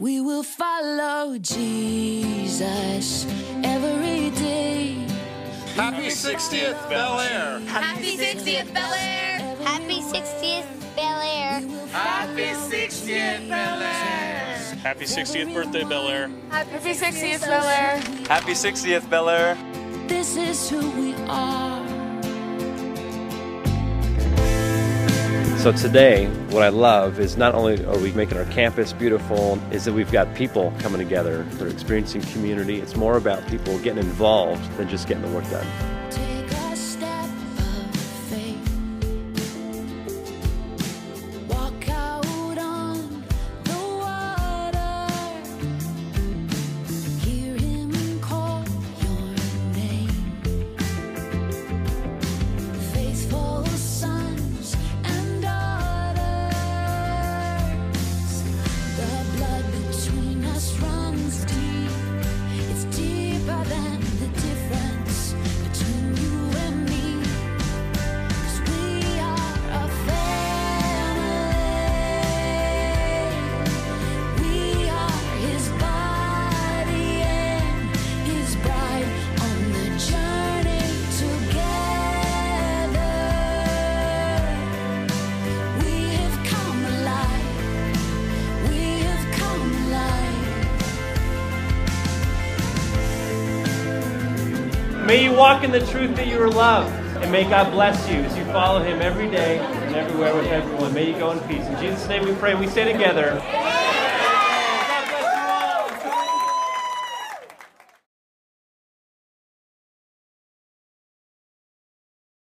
We will follow Jesus every day. Happy 60th Bel Air. Happy 60th Bel Air. Happy 60th Bel Air. Happy 60th Bel Air. Happy 60th birthday, Bel Air. Happy 60th Bel Air. Happy 60th Bel Air. This is who we are. So today, what I love is not only are we making our campus beautiful, is that we've got people coming together. They're experiencing community. It's more about people getting involved than just getting the work done. May you walk in the truth that you are loved. And may God bless you as you follow him every day and everywhere with everyone. May you go in peace. In Jesus' name we pray. We say together.